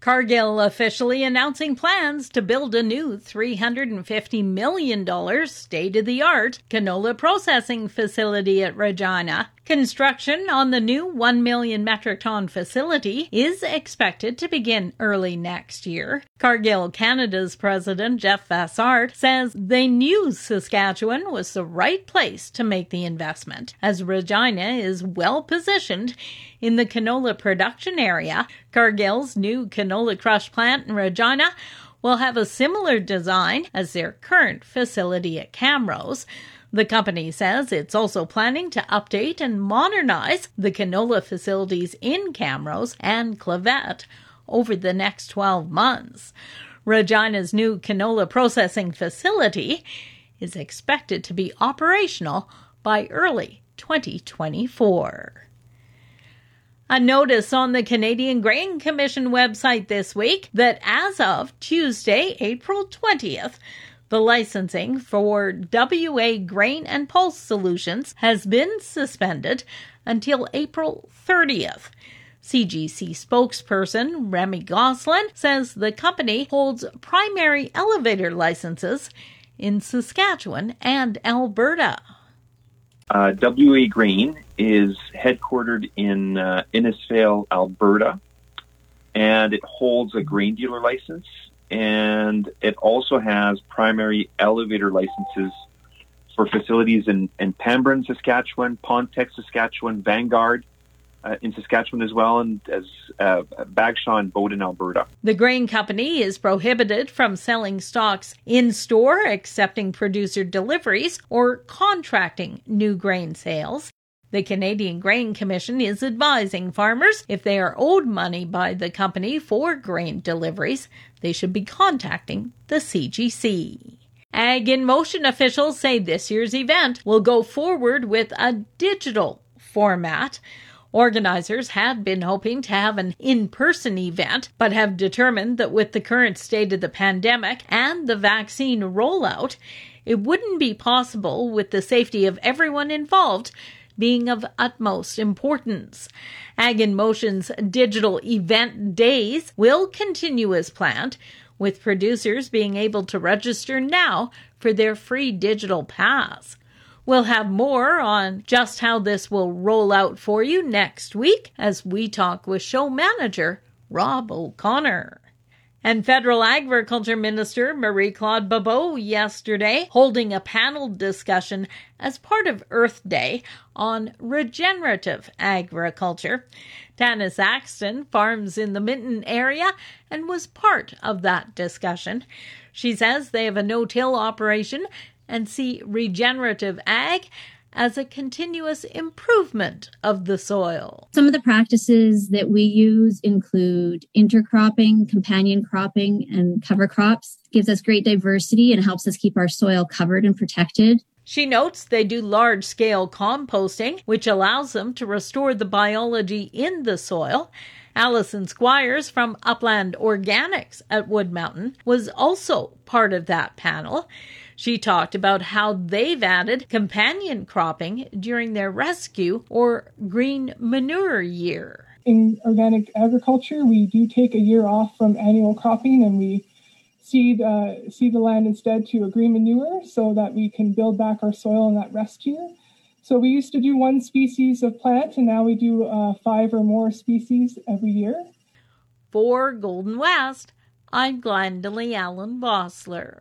Cargill officially announcing plans to build a new $350 million state of the art canola processing facility at Regina. Construction on the new 1 million metric ton facility is expected to begin early next year. Cargill Canada's president Jeff Vassart says they knew Saskatchewan was the right place to make the investment, as Regina is well positioned in the canola production area. Cargill's new canola crush plant in Regina will have a similar design as their current facility at Camrose. The company says it's also planning to update and modernize the canola facilities in Camrose and Clavet over the next 12 months. Regina's new canola processing facility is expected to be operational by early 2024. A notice on the Canadian Grain Commission website this week that as of Tuesday, April 20th, the licensing for WA Grain and Pulse Solutions has been suspended until April 30th. CGC spokesperson Remi Gosselin says the company holds primary elevator licenses in Saskatchewan and Alberta. Uh, WA Grain is headquartered in uh, Innisfail, Alberta, and it holds a grain dealer license and it also has primary elevator licenses for facilities in, in Pambrun, Saskatchewan, Ponteix, Saskatchewan, Vanguard, uh, in Saskatchewan as well, and as uh, Bagshaw and Bowden, Alberta. The grain company is prohibited from selling stocks in store, accepting producer deliveries, or contracting new grain sales. The Canadian Grain Commission is advising farmers if they are owed money by the company for grain deliveries, they should be contacting the CGC. Ag in Motion officials say this year's event will go forward with a digital format. Organizers had been hoping to have an in person event, but have determined that with the current state of the pandemic and the vaccine rollout, it wouldn't be possible with the safety of everyone involved being of utmost importance. Ag in Motion's digital event days will continue as planned, with producers being able to register now for their free digital pass. We'll have more on just how this will roll out for you next week as we talk with show manager Rob O'Connor and Federal Agriculture Minister Marie Claude Bibeau yesterday holding a panel discussion as part of Earth Day on regenerative agriculture. Tanis Axten farms in the Minton area and was part of that discussion. She says they have a no till operation and see regenerative ag as a continuous improvement of the soil. Some of the practices that we use include intercropping, companion cropping, and cover crops. It gives us great diversity and helps us keep our soil covered and protected. She notes they do large scale composting, which allows them to restore the biology in the soil. Allison Squires from Upland Organics at Wood Mountain was also part of that panel. She talked about how they've added companion cropping during their rescue or green manure year. In organic agriculture, we do take a year off from annual cropping and we seed uh, seed the land instead to a green manure so that we can build back our soil in that rest year. So we used to do one species of plant, and now we do uh, five or more species every year. For Golden West, I'm Glendalee Allen Bossler.